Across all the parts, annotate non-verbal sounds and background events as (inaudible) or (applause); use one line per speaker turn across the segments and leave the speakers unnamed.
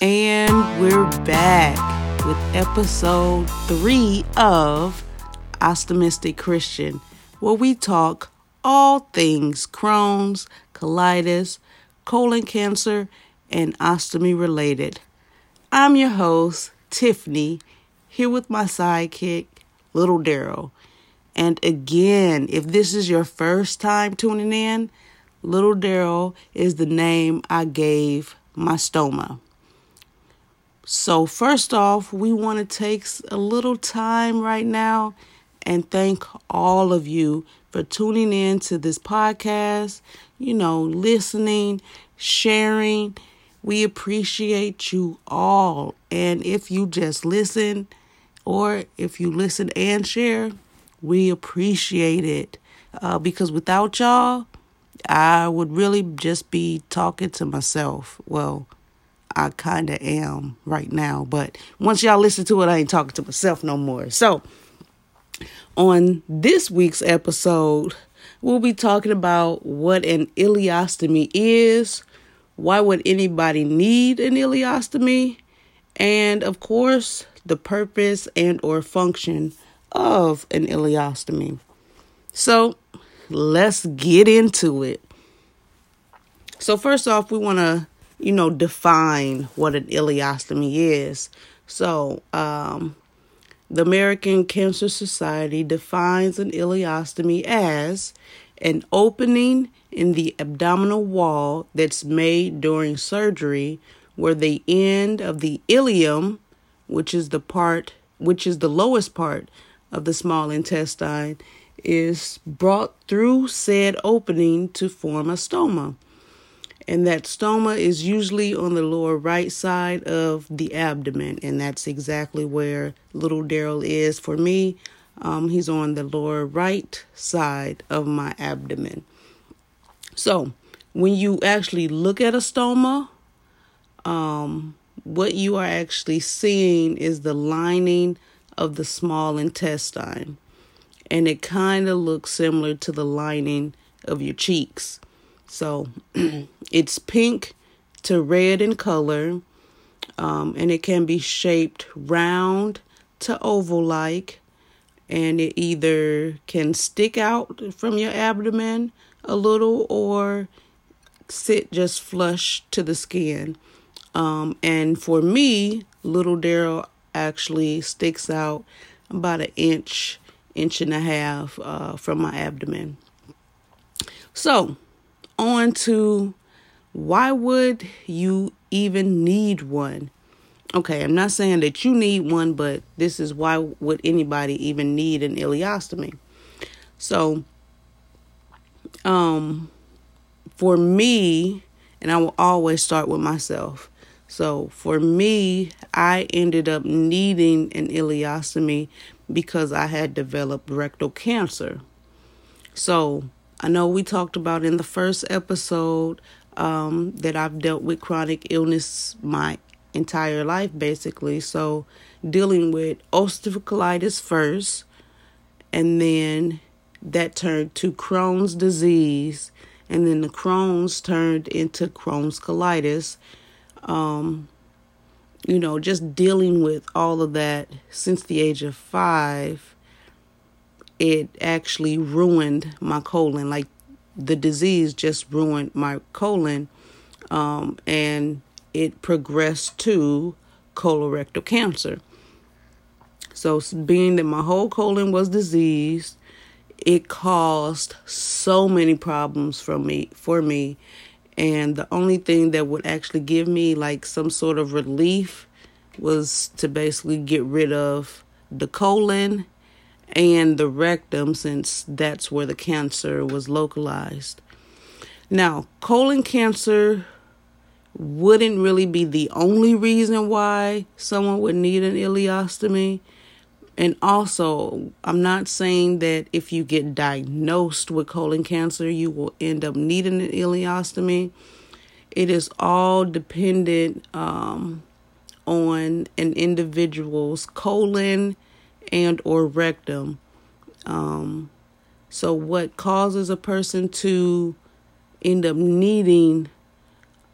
And we're back with episode three of Optimistic Christian, where we talk all things Crohn's, colitis, colon cancer, and ostomy related. I'm your host, Tiffany, here with my sidekick, Little Daryl. And again, if this is your first time tuning in, Little Daryl is the name I gave my stoma. So, first off, we want to take a little time right now and thank all of you for tuning in to this podcast, you know, listening, sharing. We appreciate you all. And if you just listen, or if you listen and share, we appreciate it. Uh, because without y'all, I would really just be talking to myself. Well, I kind of am right now, but once y'all listen to it, I ain't talking to myself no more. So, on this week's episode, we'll be talking about what an ileostomy is, why would anybody need an ileostomy, and of course, the purpose and or function of an ileostomy. So, let's get into it. So, first off, we want to you know, define what an ileostomy is. So, um, the American Cancer Society defines an ileostomy as an opening in the abdominal wall that's made during surgery where the end of the ileum, which is the part which is the lowest part of the small intestine, is brought through said opening to form a stoma and that stoma is usually on the lower right side of the abdomen, and that's exactly where little Daryl is for me. Um, he's on the lower right side of my abdomen. So, when you actually look at a stoma, um, what you are actually seeing is the lining of the small intestine, and it kind of looks similar to the lining of your cheeks. So (clears throat) it's pink to red in color, um, and it can be shaped round to oval like, and it either can stick out from your abdomen a little or sit just flush to the skin. Um, and for me, little Daryl actually sticks out about an inch, inch and a half uh, from my abdomen. So, on to why would you even need one? Okay, I'm not saying that you need one, but this is why would anybody even need an ileostomy? So, um, for me, and I will always start with myself. So, for me, I ended up needing an ileostomy because I had developed rectal cancer. So, I know we talked about in the first episode um, that I've dealt with chronic illness my entire life, basically. So, dealing with ulcerative colitis first, and then that turned to Crohn's disease, and then the Crohn's turned into Crohn's colitis. Um, you know, just dealing with all of that since the age of five it actually ruined my colon. Like the disease just ruined my colon, um, and it progressed to colorectal cancer. So, being that my whole colon was diseased, it caused so many problems for me. For me, and the only thing that would actually give me like some sort of relief was to basically get rid of the colon and the rectum, since that's where the cancer was localized. Now, colon cancer wouldn't really be the only reason why someone would need an ileostomy. And also, I'm not saying that if you get diagnosed with colon cancer, you will end up needing an ileostomy. It is all dependent um, on an individual's colon and or rectum. Um, so what causes a person to end up needing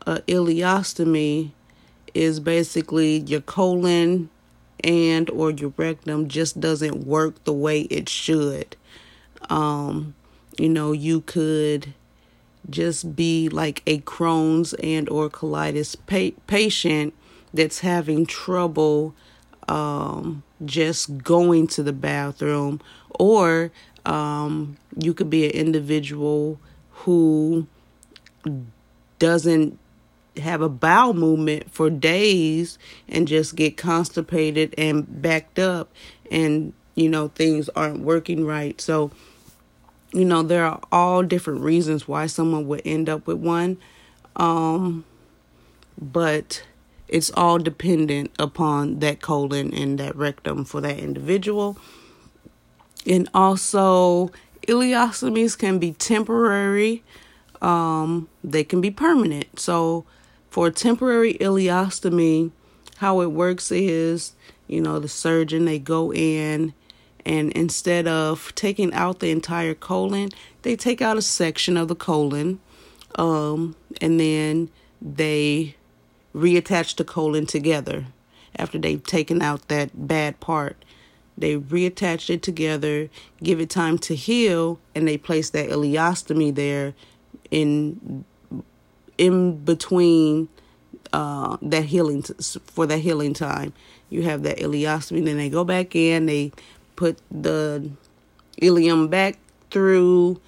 a ileostomy is basically your colon and or your rectum just doesn't work the way it should. Um, you know, you could just be like a Crohn's and or colitis pa- patient that's having trouble um, just going to the bathroom or um, you could be an individual who doesn't have a bowel movement for days and just get constipated and backed up and you know things aren't working right. So you know there are all different reasons why someone would end up with one. Um but it's all dependent upon that colon and that rectum for that individual. And also ileostomies can be temporary um they can be permanent. So for a temporary ileostomy, how it works is, you know, the surgeon, they go in and instead of taking out the entire colon, they take out a section of the colon um, and then they reattach the colon together after they've taken out that bad part. They reattach it together, give it time to heal, and they place that ileostomy there in in between uh, that healing t- for that healing time. You have that ileostomy, then they go back in, they put the ileum back through,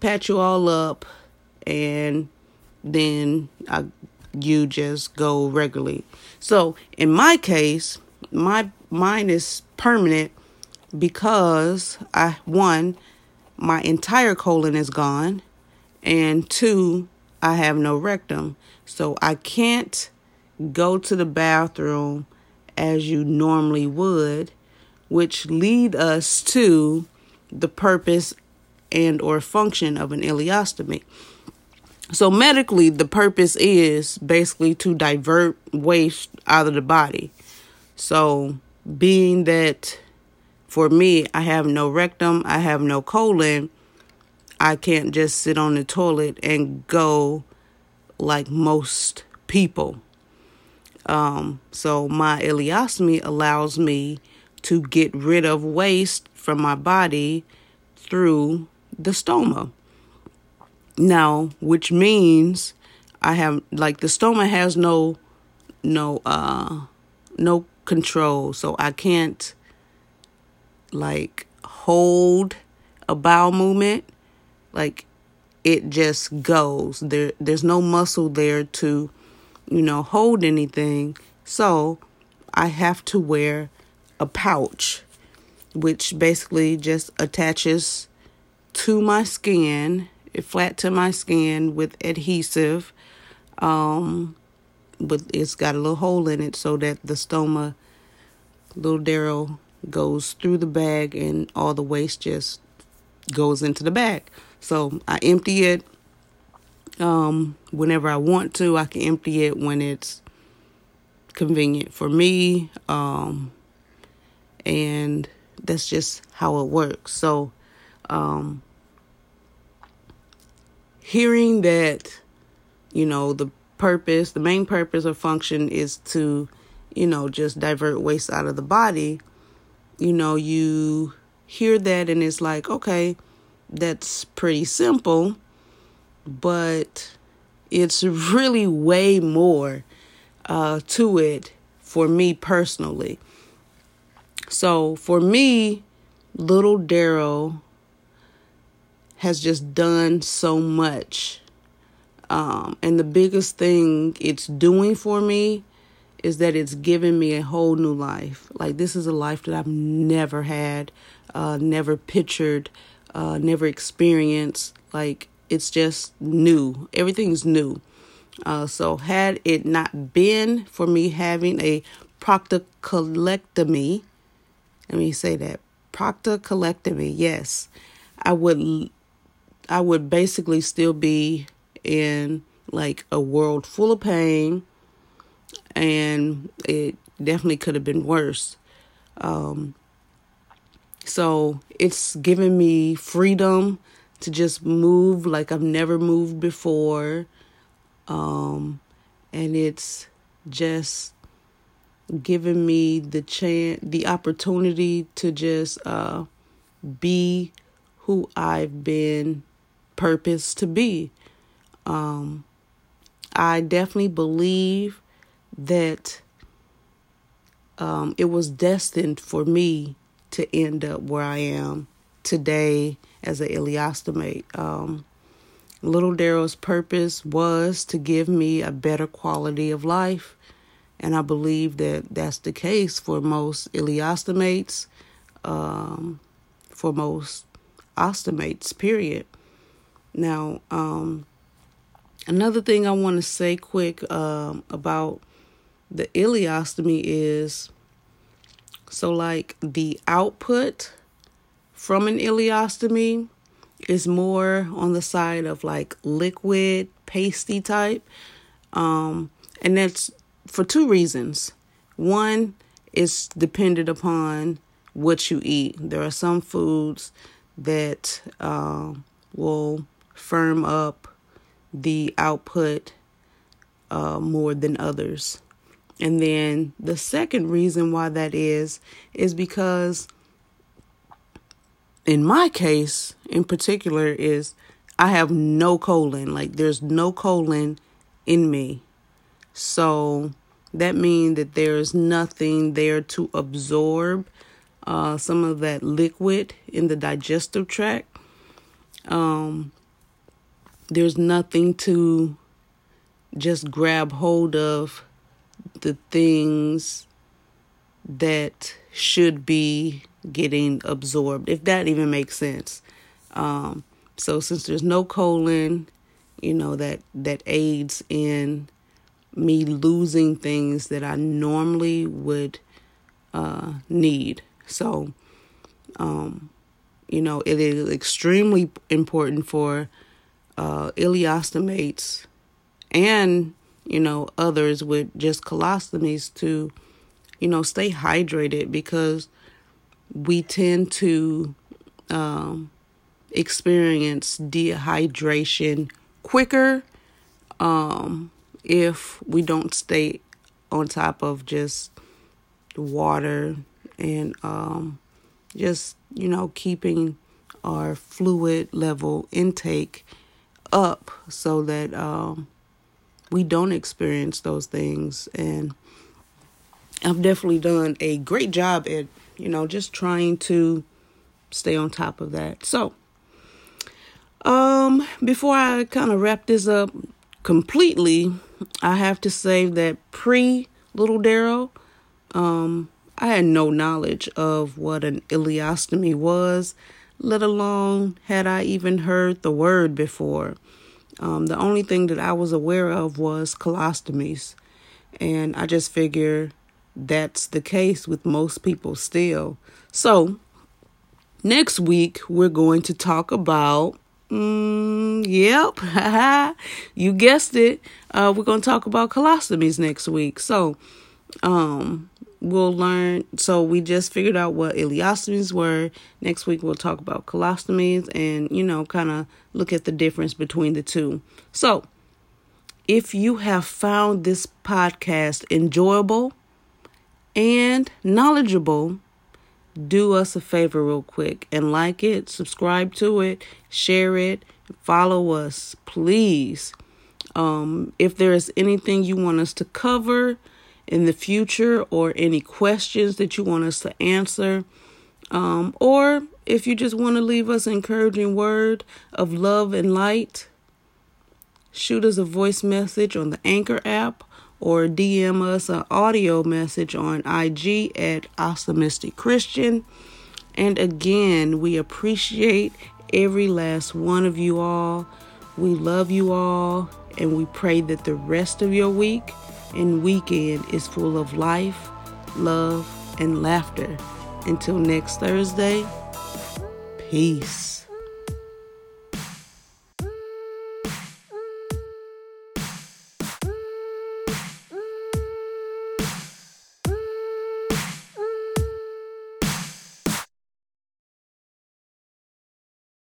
patch you all up, and then I, you just go regularly. So in my case, my mine is permanent because I one, my entire colon is gone, and two, I have no rectum. So I can't go to the bathroom as you normally would, which lead us to the purpose and or function of an ileostomy. So medically the purpose is basically to divert waste out of the body. So being that for me I have no rectum, I have no colon, I can't just sit on the toilet and go like most people. Um, so my ileostomy allows me to get rid of waste from my body through the stoma. Now, which means I have like the stoma has no no uh no control, so I can't like hold a bowel movement. Like it just goes. There there's no muscle there to you know hold anything. So i have to wear a pouch which basically just attaches to my skin flat to my skin with adhesive um but it's got a little hole in it so that the stoma little Daryl, goes through the bag and all the waste just goes into the bag so I empty it um, whenever I want to. I can empty it when it's convenient for me. Um, and that's just how it works. So, um, hearing that, you know, the purpose, the main purpose or function is to, you know, just divert waste out of the body, you know, you hear that and it's like, okay, that's pretty simple, but it's really way more uh, to it for me personally. So for me, little Daryl has just done so much. Um, and the biggest thing it's doing for me is that it's given me a whole new life. Like, this is a life that I've never had, uh, never pictured uh, never experienced. Like it's just new. Everything's new. Uh, so had it not been for me having a proctocolectomy, let me say that proctocolectomy. Yes, I would. I would basically still be in like a world full of pain, and it definitely could have been worse. Um, so it's given me freedom to just move like I've never moved before. Um, and it's just giving me the chance, the opportunity to just uh, be who I've been purposed to be. Um, I definitely believe that um, it was destined for me to end up where I am today as an ileostomate. Um, Little Daryl's purpose was to give me a better quality of life, and I believe that that's the case for most ileostomates, um, for most ostomates, period. Now, um, another thing I want to say quick um, about the ileostomy is so, like, the output from an ileostomy is more on the side of like liquid, pasty type. Um, and that's for two reasons. One is dependent upon what you eat. There are some foods that uh, will firm up the output uh, more than others. And then the second reason why that is, is because in my case in particular, is I have no colon. Like there's no colon in me. So that means that there's nothing there to absorb uh, some of that liquid in the digestive tract. Um, there's nothing to just grab hold of the things that should be getting absorbed, if that even makes sense. Um, so since there's no colon, you know that that aids in me losing things that I normally would uh, need. So, um, you know, it is extremely important for uh, ileostomates and you know others with just colostomies to you know stay hydrated because we tend to um, experience dehydration quicker um, if we don't stay on top of just water and um, just you know keeping our fluid level intake up so that um, we don't experience those things and I've definitely done a great job at you know, just trying to stay on top of that. So, um, before I kind of wrap this up completely, I have to say that pre Little Daryl, um, I had no knowledge of what an ileostomy was, let alone had I even heard the word before. Um, the only thing that I was aware of was colostomies, and I just figure that's the case with most people still. So, next week we're going to talk about mm, yep, (laughs) you guessed it. Uh, we're going to talk about colostomies next week. So, um, we'll learn. So, we just figured out what ileostomies were. Next week, we'll talk about colostomies and, you know, kind of look at the difference between the two. So, if you have found this podcast enjoyable, and knowledgeable, do us a favor real quick and like it, subscribe to it, share it, follow us, please. Um, if there is anything you want us to cover in the future or any questions that you want us to answer, um, or if you just want to leave us an encouraging word of love and light, shoot us a voice message on the Anchor app or DM us an audio message on IG at Optimistic Christian. And again, we appreciate every last one of you all. We love you all, and we pray that the rest of your week and weekend is full of life, love, and laughter. Until next Thursday, peace.